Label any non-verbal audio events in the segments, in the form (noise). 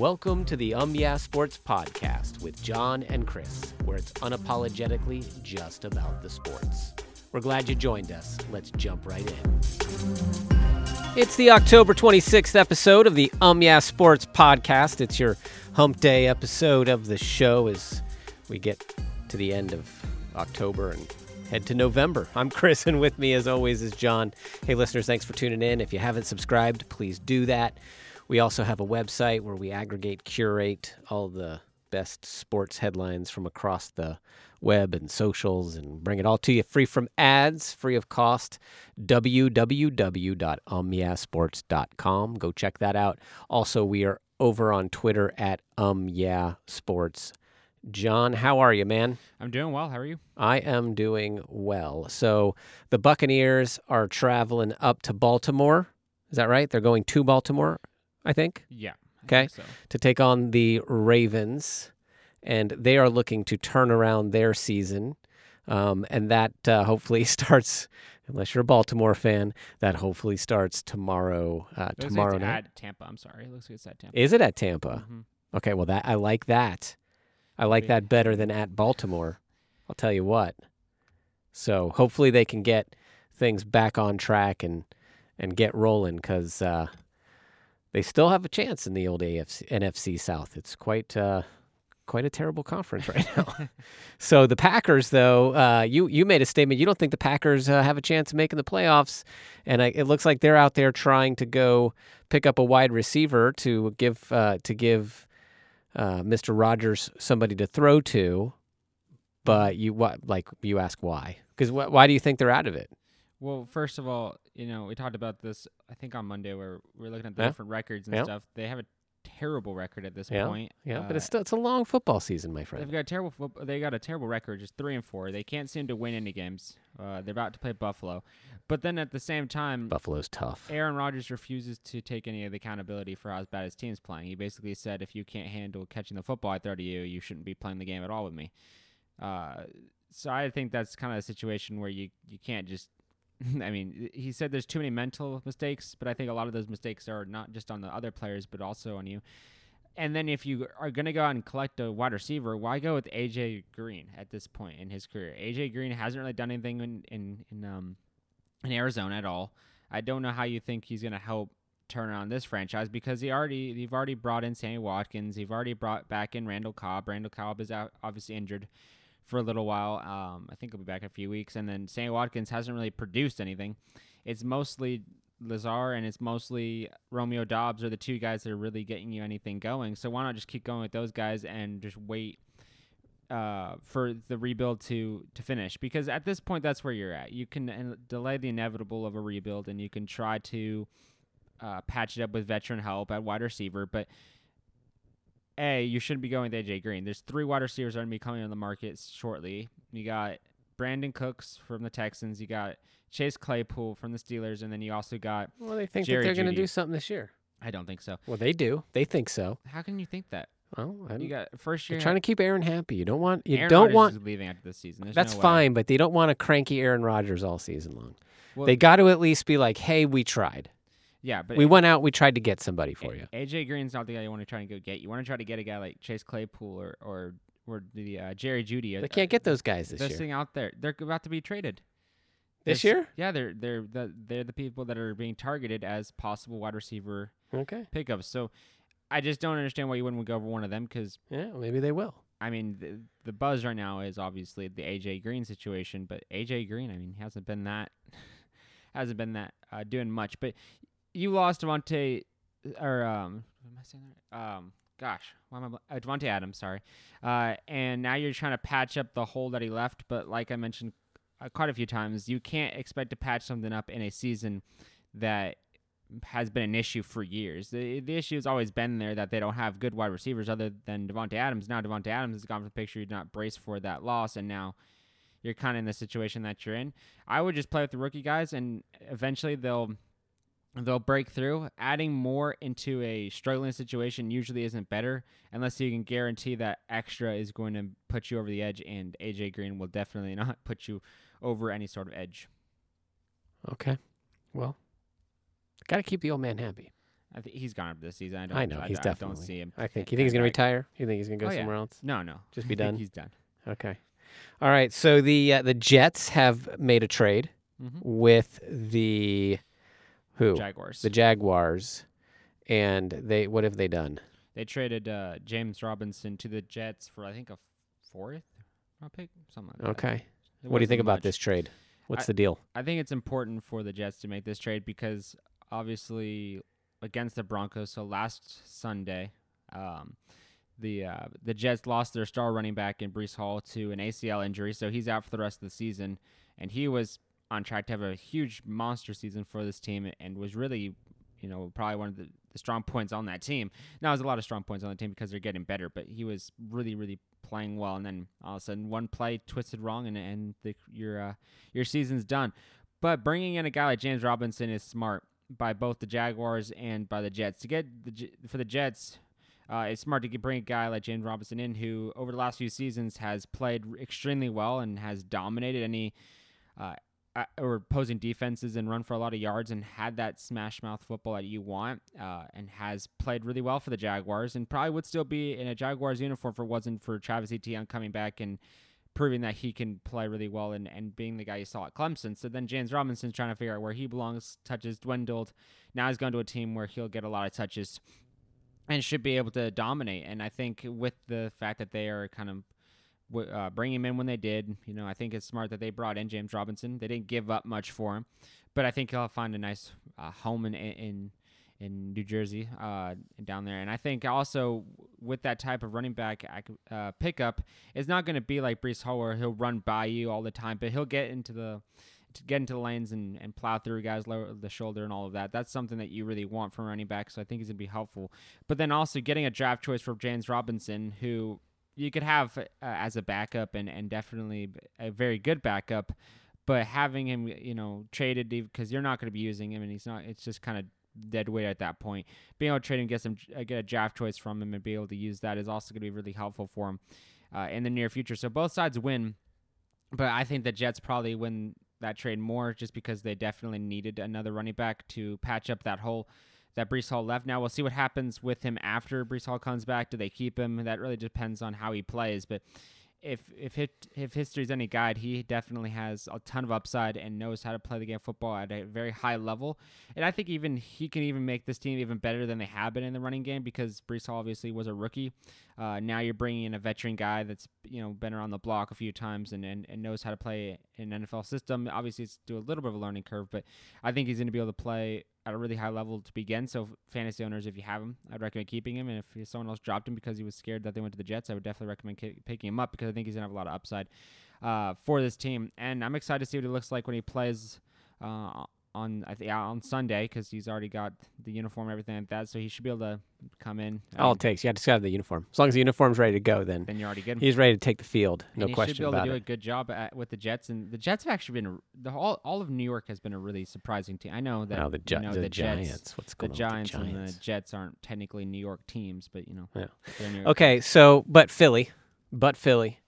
Welcome to the Um Yeah Sports Podcast with John and Chris, where it's unapologetically just about the sports. We're glad you joined us. Let's jump right in. It's the October 26th episode of the Um Yeah Sports Podcast. It's your hump day episode of the show as we get to the end of October and head to November. I'm Chris, and with me, as always, is John. Hey, listeners, thanks for tuning in. If you haven't subscribed, please do that. We also have a website where we aggregate, curate all the best sports headlines from across the web and socials and bring it all to you free from ads, free of cost. www.umyeahsports.com. Go check that out. Also, we are over on Twitter at umyeahsports. John, how are you, man? I'm doing well. How are you? I am doing well. So the Buccaneers are traveling up to Baltimore. Is that right? They're going to Baltimore, I think, Yeah. I Okay. think So. to take on the Ravens. And they are looking to turn around their season. Um, and that uh, hopefully (laughs) starts, unless you're a Baltimore fan, that hopefully starts tomorrow. Uh, like tomorrow it's night. at Tampa. I'm sorry. It looks like it's at Tampa. Is it at Tampa? Mhm. Okay, well that I like that. I like that better than at Baltimore. I'll tell you what. So hopefully they can get things back on track and and get rolling because uh, they still have a chance in the old AFC, NFC South. It's quite uh, quite a terrible conference right now. (laughs) (laughs) so the Packers, though, uh, you you made a statement. You don't think the Packers uh, have a chance of making the playoffs, and I, it looks like they're out there trying to go pick up a wide receiver to give uh, to give uh, Mr. Rodgers somebody to throw to. But you what like you ask why? Because wh- why do you think they're out of it? Well, first of all, you know, we talked about this, I think, on Monday where we are looking at the Yeah. different records and Yeah. stuff. They have a terrible record at this Yeah. point. Yeah, but Uh, it's still it's a long football season, my friend. They've got a terrible. They got a terrible record, just three and four. They can't seem to win any games. Uh, they're about to play Buffalo, but then at the same time, Buffalo's tough. Aaron Rodgers refuses to take any of the accountability for how bad his team's playing. He basically said, "If you can't handle catching the football I throw to you, you shouldn't be playing the game at all with me." Uh, so I think that's kind of a situation where you you can't just. (laughs) I mean, he said there's too many mental mistakes, but I think a lot of those mistakes are not just on the other players, but also on you. And then if you are going to go out and collect a wide receiver, why go with AJ Green at this point in his career? AJ Green hasn't really done anything in in, in um in Arizona at all. I don't know how you think he's going to help turn around this franchise because he already you've already brought in Sammy Watkins, you've already brought back in Randall Cobb. Randall Cobb is out, obviously injured for a little while. Um, I think he'll be back in a few weeks, and then Sammy Watkins hasn't really produced anything. It's mostly Lazard and it's mostly Romeo Doubs are the two guys that are really getting you anything going. So why not just keep going with those guys and just wait uh, for the rebuild to to finish? Because at this point, that's where you're at. You can delay the inevitable of a rebuild, and you can try to uh, patch it up with veteran help at wide receiver. But a, you shouldn't be going with AJ Green. There's three wide receivers that are going to be coming on the market shortly. You got Brandin Cooks from the Texans. You got Chase Claypool from the Steelers, and then you also got. Well, they think Jerry that they're going to do something this year. I don't think so. Well, they do. They think so. How can you think that? Well, I You got first year. trying to keep Aaron happy. You don't want you Aaron don't Rodgers want leaving after this season. There's that's no fine, but they don't want a cranky Aaron Rodgers all season long. Well, they got to at least be like, "Hey, we tried. Yeah, but we went out. We tried to get somebody for you." AJ Green's not the guy you want to try and go get. You want to try to get a guy like Chase Claypool or or or the uh, Jerry Jeudy. They can't get those guys this They're year. sitting out there. They're about to be traded. This They're year? Yeah, they're they're the they're the people that are being targeted as possible wide receiver Okay. pickups. So I just don't understand why you wouldn't go over one of them because Yeah, maybe they will. I mean the, the buzz right now is obviously the AJ Green situation, but AJ Green, I mean, hasn't been that (laughs) hasn't been that uh, doing much. But you lost Davante or um, am I saying that? Um, gosh, why am I uh, Adams? Sorry, uh, and now you're trying to patch up the hole that he left. But like I mentioned uh, quite a few times, you can't expect to patch something up in a season that has been an issue for years. The the issue has always been there that they don't have good wide receivers other than Davante Adams. Now Davante Adams has gone from the picture. You're not braced for that loss, and now you're kind of in the situation that you're in. I would just play with the rookie guys, and eventually they'll they'll break through. Adding more into a struggling situation usually isn't better unless you can guarantee that extra is going to put you over the edge, and AJ Green will definitely (laughs) not put you over any sort of edge. Okay. Well, got to keep the old man happy. I think he's gone after this season. I don't. I know I, he's I definitely. don't see him. I think you think he's gonna retire. You think he's gonna go Oh, yeah. somewhere else? No, no. Just be (laughs) I think done. he's done. Okay. All right. So the uh, the Jets have made a trade Mm-hmm. with the who Jaguars. the Jaguars, and they what have they done? they traded uh, James Robinson to the Jets for I think a fourth round pick, something like that. Okay. What do you think wasn't about this trade? What's I- the deal? I think it's important for the Jets to make this trade because obviously against the Broncos. So last Sunday, um, the uh, the Jets lost their star running back in Breece Hall to an ACL injury, so he's out for the rest of the season. And he was on track to have a huge monster season for this team, and was really, you know, probably one of the, the strong points on that team. Now, there's a lot of strong points on the team because they're getting better, but he was really, really playing well. And then all of a sudden, one play twisted wrong, and and the, your uh, your season's done. But bringing in a guy like James Robinson is smart by both the Jaguars and by the Jets. To get the for the Jets, uh, it's smart to bring a guy like James Robinson in, who over the last few seasons has played extremely well and has dominated any uh, or opposing defenses and run for a lot of yards and had that smash mouth football that you want, uh, and has played really well for the Jaguars and probably would still be in a Jaguars uniform if it wasn't for Travis Etienne coming back and proving that he can play really well and, and being the guy you saw at Clemson. So then James Robinson's trying to figure out where he belongs. Touches dwindled. Now he's going to a team where he'll get a lot of touches and should be able to dominate. And I think with the fact that they are kind of uh, bringing him in when they did, you know, I think it's smart that they brought in James Robinson. They didn't give up much for him, but I think he'll find a nice uh, home in in in New Jersey uh, down there. And I think also with that type of running back uh, pickup, it's not going to be like Breece Hall where he'll run by you all the time, but he'll get into the to get into the lanes and, and plow through guys lower the shoulder and all of that. That's something that you really want from running back. So I think he's gonna be helpful. But then also getting a draft choice for James Robinson, who you could have uh, as a backup and, and definitely a very good backup. But having him, you know, traded because you're not going to be using him, and he's not. It's just kind of dead weight at that point. Being able to trade him, get some, uh, get a draft choice from him, and be able to use that is also going to be really helpful for him uh, in the near future. So both sides win, but I think the Jets probably win that trade more just because they definitely needed another running back to patch up that hole that Breece Hall left. Now we'll see what happens with him after Breece Hall comes back. Do they keep him? That really depends on how he plays, but if if it, if history's any guide, he definitely has a ton of upside and knows how to play the game of football at a very high level. And I think even he can even make this team even better than they have been in the running game because Breece Hall obviously was a rookie. Uh, now you're bringing in a veteran guy that's you know been around the block a few times and, and, and knows how to play in an NFL system. Obviously, it's do a little bit of a learning curve, but I think he's going to be able to play at a really high level to begin. So fantasy owners, if you have him, I'd recommend keeping him. And if someone else dropped him because he was scared that they went to the Jets, I would definitely recommend ki- picking him up because I think he's gonna have a lot of upside uh, for this team. And I'm excited to see what he looks like when he plays uh, on I think on Sunday because he's already got the uniform and everything like that. So he should be able to come in. All it takes, you just have the uniform. As long as the uniform's ready to go, then then you're already good. he's ready to take the field. No and he question should be able about to do it. a good job at, with the Jets, and the Jets have actually been the all, all of New York has been a really surprising team. I know that Now the, you Gi- know, the, the Jets, Giants. What's the going Giants on the and the Jets aren't technically New York teams, but you know, Yeah. they're New York Okay, so but Philly, but Philly,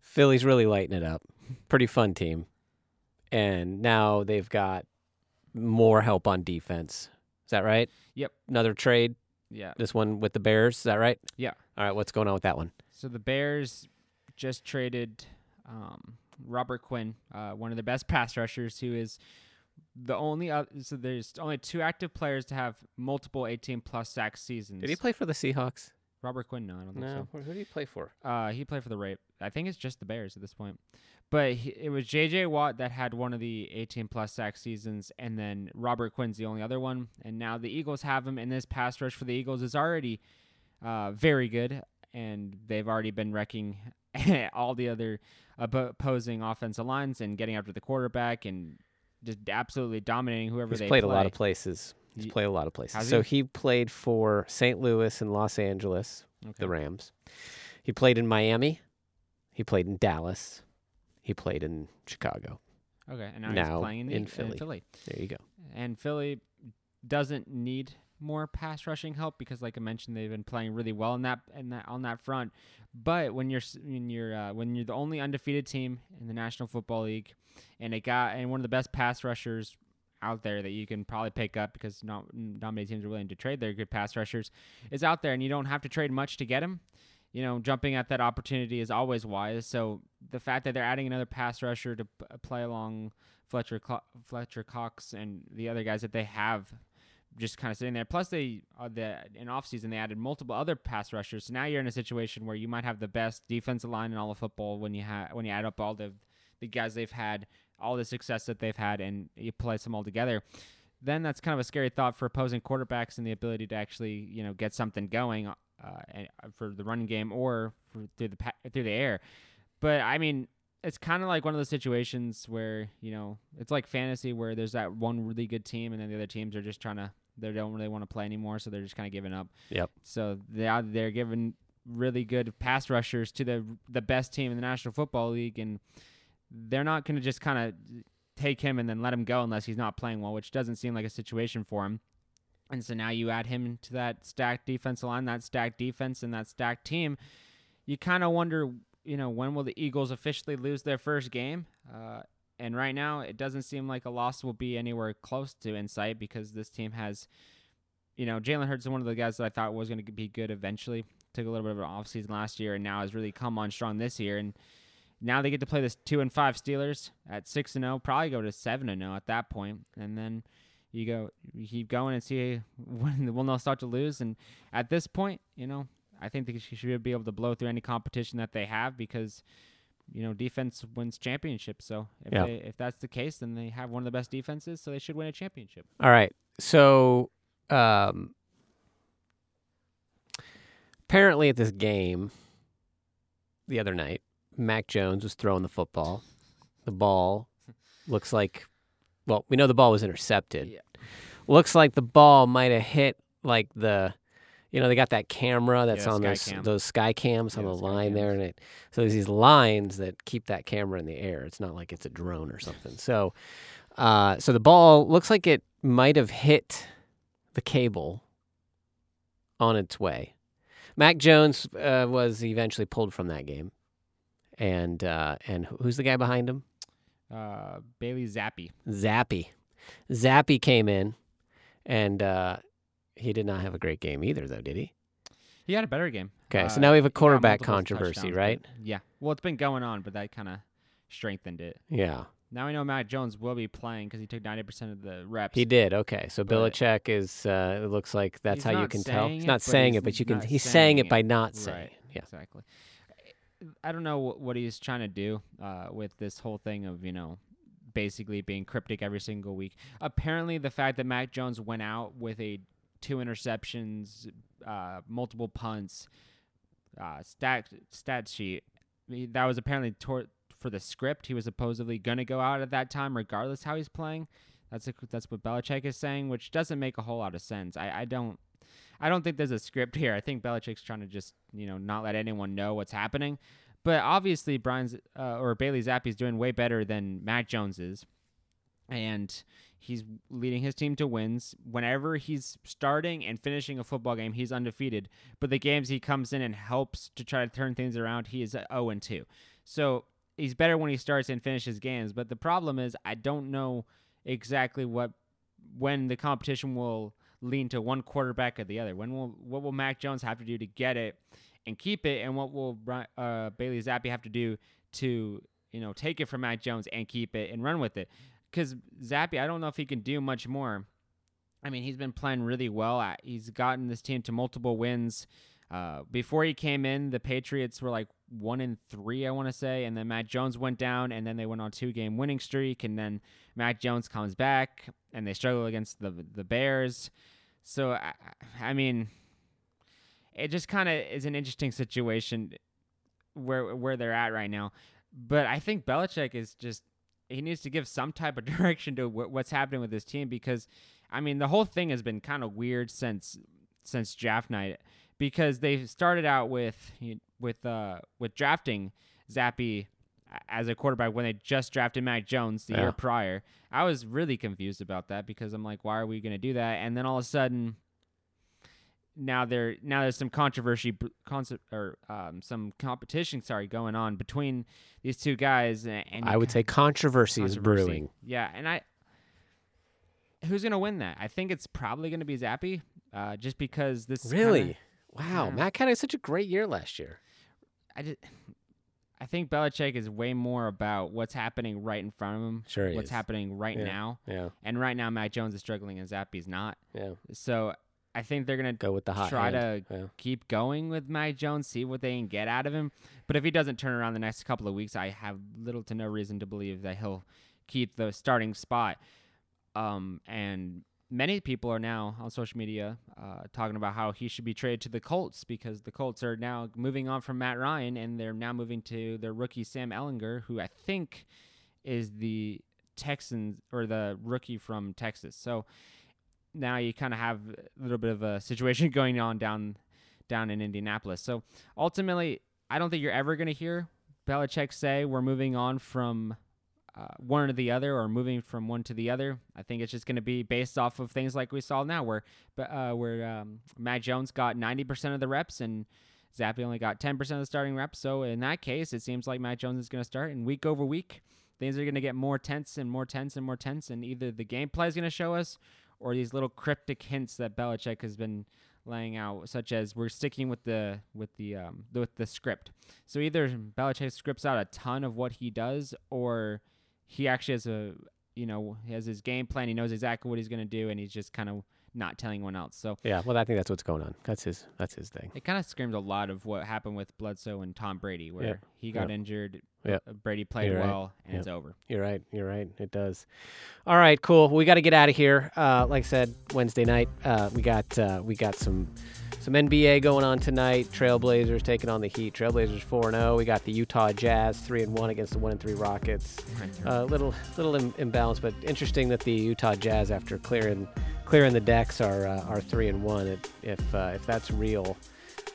Philly's really lighting it up. Pretty fun team, and now they've got more help on defense. Is that right? Yep. Another trade. Yeah. This one with the Bears. Is that right? Yeah. All right. What's going on with that one? So the Bears just traded um, Robert Quinn, uh, one of the best pass rushers, who is the only other. So there's only two active players to have multiple 18 plus sack seasons. Did he play for the Seahawks? Robert Quinn? No, I don't think so. Who did he play for? Uh, he played for the Rape. I think it's just the Bears at this point. But he, it was J.J. Watt that had one of the 18 plus sack seasons, and then Robert Quinn's the only other one. And now the Eagles have him, and this pass rush for the Eagles is already uh, very good, and they've already been wrecking (laughs) all the other opposing offensive lines and getting after the quarterback and just absolutely dominating whoever He's they played play. a lot of places. He's played a lot of places. Has So he? he played for St. Louis and Los Angeles, Okay. the Rams. He played in Miami. He played in Dallas. He played in Chicago. Okay, and now, now he's playing in, the, in in Philly. Philly. There you go. and Philly doesn't need more pass rushing help because, like I mentioned, they've been playing really well in that in that on that front. But when you're when you're uh, when you're the only undefeated team in the National Football League, and a guy and one of the best pass rushers out there that you can probably pick up because not not many teams are willing to trade their good pass rushers is out there, and you don't have to trade much to get him. You know, jumping at that opportunity is always wise. So the fact that they're adding another pass rusher to p- play along Fletcher Fletcher Cox and the other guys that they have just kind of sitting there. Plus, they uh, the in offseason they added multiple other pass rushers. So now you're in a situation where you might have the best defensive line in all of football when you have when you add up all the the guys they've had, all the success that they've had, and you place them all together. Then that's kind of a scary thought for opposing quarterbacks and the ability to actually you know get something going uh, for the running game or for, through the through the air. But I mean, it's kind of like one of those situations where you know it's like fantasy where there's that one really good team and then the other teams are just trying to they don't really want to play anymore, so they're just kind of giving up. Yep. So they are they're giving really good pass rushers to the the best team in the National Football League, and they're not going to just kind of take him and then let him go unless he's not playing well, which doesn't seem like a situation for him. And so now you add him to that stacked defensive line, that stacked defense, and that stacked team. You kind of wonder, you know, when will the Eagles officially lose their first game? Uh, and right now, it doesn't seem like a loss will be anywhere close to in sight because this team has, you know, Jalen Hurts is one of the guys that I thought was going to be good eventually. Took a little bit of an offseason last year and now has really come on strong this year. And now they get to play this 2 and 5 Steelers at 6 and 0, probably go to 7 and 0 at that point. And then you go, you keep going and see (laughs) when when they'll start to lose. And at this point, you know, I think they should be able to blow through any competition that they have because you know, defense wins championships. So if yeah. they, if that's the case, then they have one of the best defenses, so they should win a championship. All right. So um, apparently at this game the other night, Mac Jones was throwing the football. The ball looks like, well, we know the ball was intercepted. Yeah. Looks like the ball might have hit like the you know, they got that camera that's yeah, on those cam. those sky cams yeah, on the line there, and it so there's these lines that keep that camera in the air. It's not like it's a drone or something. (laughs) So, uh, so the ball looks like it might have hit the cable on its way. Mac Jones uh, was eventually pulled from that game, and uh, and who's the guy behind him? Uh, Bailey Zappe. Zappe. Zappe came in, and uh, he did not have a great game either, though, did he? He had a better game. Okay, Uh, so now we have a quarterback controversy, right? Yeah. Well, it's been going on, but that kind of strengthened it. Yeah, Now we know Matt Jones will be playing because he took 90% of the reps. he did. Okay, so But- Belichick is. Uh, it looks like that's how you can tell. He's not saying it, but you can. He's saying saying it by not saying. Right. it. Yeah. Exactly. I don't know what, he's trying to do uh, with this whole thing of, you know, basically being cryptic every single week. Apparently, the fact that Mac Jones went out with a two interceptions, uh, multiple punts, uh, stat stat sheet. That was apparently tor- for the script. He was supposedly going to go out at that time, regardless how he's playing. That's a, that's what Belichick is saying, which doesn't make a whole lot of sense. I, I don't I don't think there's a script here. I think Belichick's trying to just you know not let anyone know what's happening. But obviously, Brian's uh, or Bailey Zappe's doing way better than Mac Jones is, and he's leading his team to wins. Whenever he's starting and finishing a football game, he's undefeated. But the games he comes in and helps to try to turn things around, he is 0 and 2. So he's better when he starts and finishes games. But the problem is, I don't know exactly what when the competition will lean to one quarterback or the other. When will what will Mac Jones have to do to get it and keep it, and what will uh, Bailey Zappe have to do to you know take it from Mac Jones and keep it and run with it? Because Zappi, I don't know if he can do much more. I mean, he's been playing really well. He's gotten this team to multiple wins. Uh, before he came in, the Patriots were like one and three, I want to say, and then Matt Jones went down, and then they went on two-game winning streak, and then Matt Jones comes back, and they struggle against the the Bears. So I, I mean, it just kind of is an interesting situation where where they're at right now. But I think Belichick is just he needs to give some type of (laughs) direction to wh- what's happening with this team because I mean the whole thing has been kind of weird since since draft night because they started out with with uh with drafting Zappe as a quarterback when they just drafted Mac Jones the Yeah. year prior. I was really confused about that because I'm like, why are we going to do that? And then all of a sudden, now there now there's some controversy concept or um, some competition sorry going on between these two guys and, and I would say controversy, is brewing. Yeah, and I who's gonna win that? I think it's probably gonna be Zappe uh, just because this kinda- Really? Wow. Matt had such a great year last year. I just, I think Belichick is way more about what's happening right in front of him, Sure, he what's is. happening right Yeah. now, Yeah, and right now Mac Jones is struggling and Zappe's not. yeah. So I think they're gonna Go with the hot try hand. to Yeah. keep going with Mac Jones, see what they can get out of him. But if he doesn't turn around the next couple of weeks, I have little to no reason to believe that he'll keep the starting spot. Um, and many people are now on social media uh, talking about how he should be traded to the Colts because the Colts are now moving on from Matt Ryan and they're now moving to their rookie Sam Ehlinger, who I think is the Texans or the rookie from Texas. So now you kind of have a little bit of a situation (laughs) going on down down in Indianapolis. So ultimately, I don't think you're ever going to hear Belichick say we're moving on from uh, one to the other or moving from one to the other. I think it's just going to be based off of things like we saw now, where uh, where um, Matt Jones got 90% of the reps and Zappe only got 10% of the starting reps. So in that case, it seems like Matt Jones is going to start, and week over week, things are going to get more tense and more tense and more tense, and either the gameplay is going to show us, or these little cryptic hints that Belichick has been laying out, such as we're sticking with the with the um with the script. So either Belichick scripts out a ton of what he does, or he actually has a you know he has his game plan. He knows exactly what he's going to do, and he's just kind of not telling anyone else. So Yeah, well, I think that's what's going on. That's his. That's his thing. it kind of screams a lot of what happened with Bledsoe and Tom Brady, where Yeah. he got Yeah. injured, Yeah. uh, Brady played You're right. well, and Yeah. it's over. You're right. You're right. It does. All right. Cool. We got to get out of here. Uh, like I said, Wednesday night. Uh, we got uh, we got some some NBA going on tonight. Trailblazers taking on the Heat. Trailblazers four and zero. We got the Utah Jazz three and one against the one and three Rockets. A little little Im- imbalance, but interesting that the Utah Jazz, after clearing clearing the decks, are uh, are three and one. It, if uh, if that's real,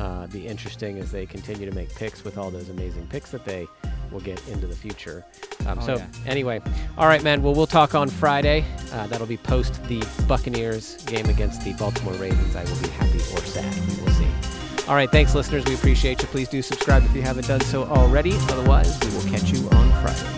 uh, be interesting as they continue to make picks with all those amazing picks that they will get into the future. Um, Oh, so yeah. anyway, all right, man. Well, we'll talk on Friday. Uh, that'll be post the Buccaneers game against the Baltimore Ravens. I will be happy or sad. We will see. All right, thanks, listeners. We appreciate you. Please do subscribe if you haven't done so already. Otherwise, we will catch you on Friday.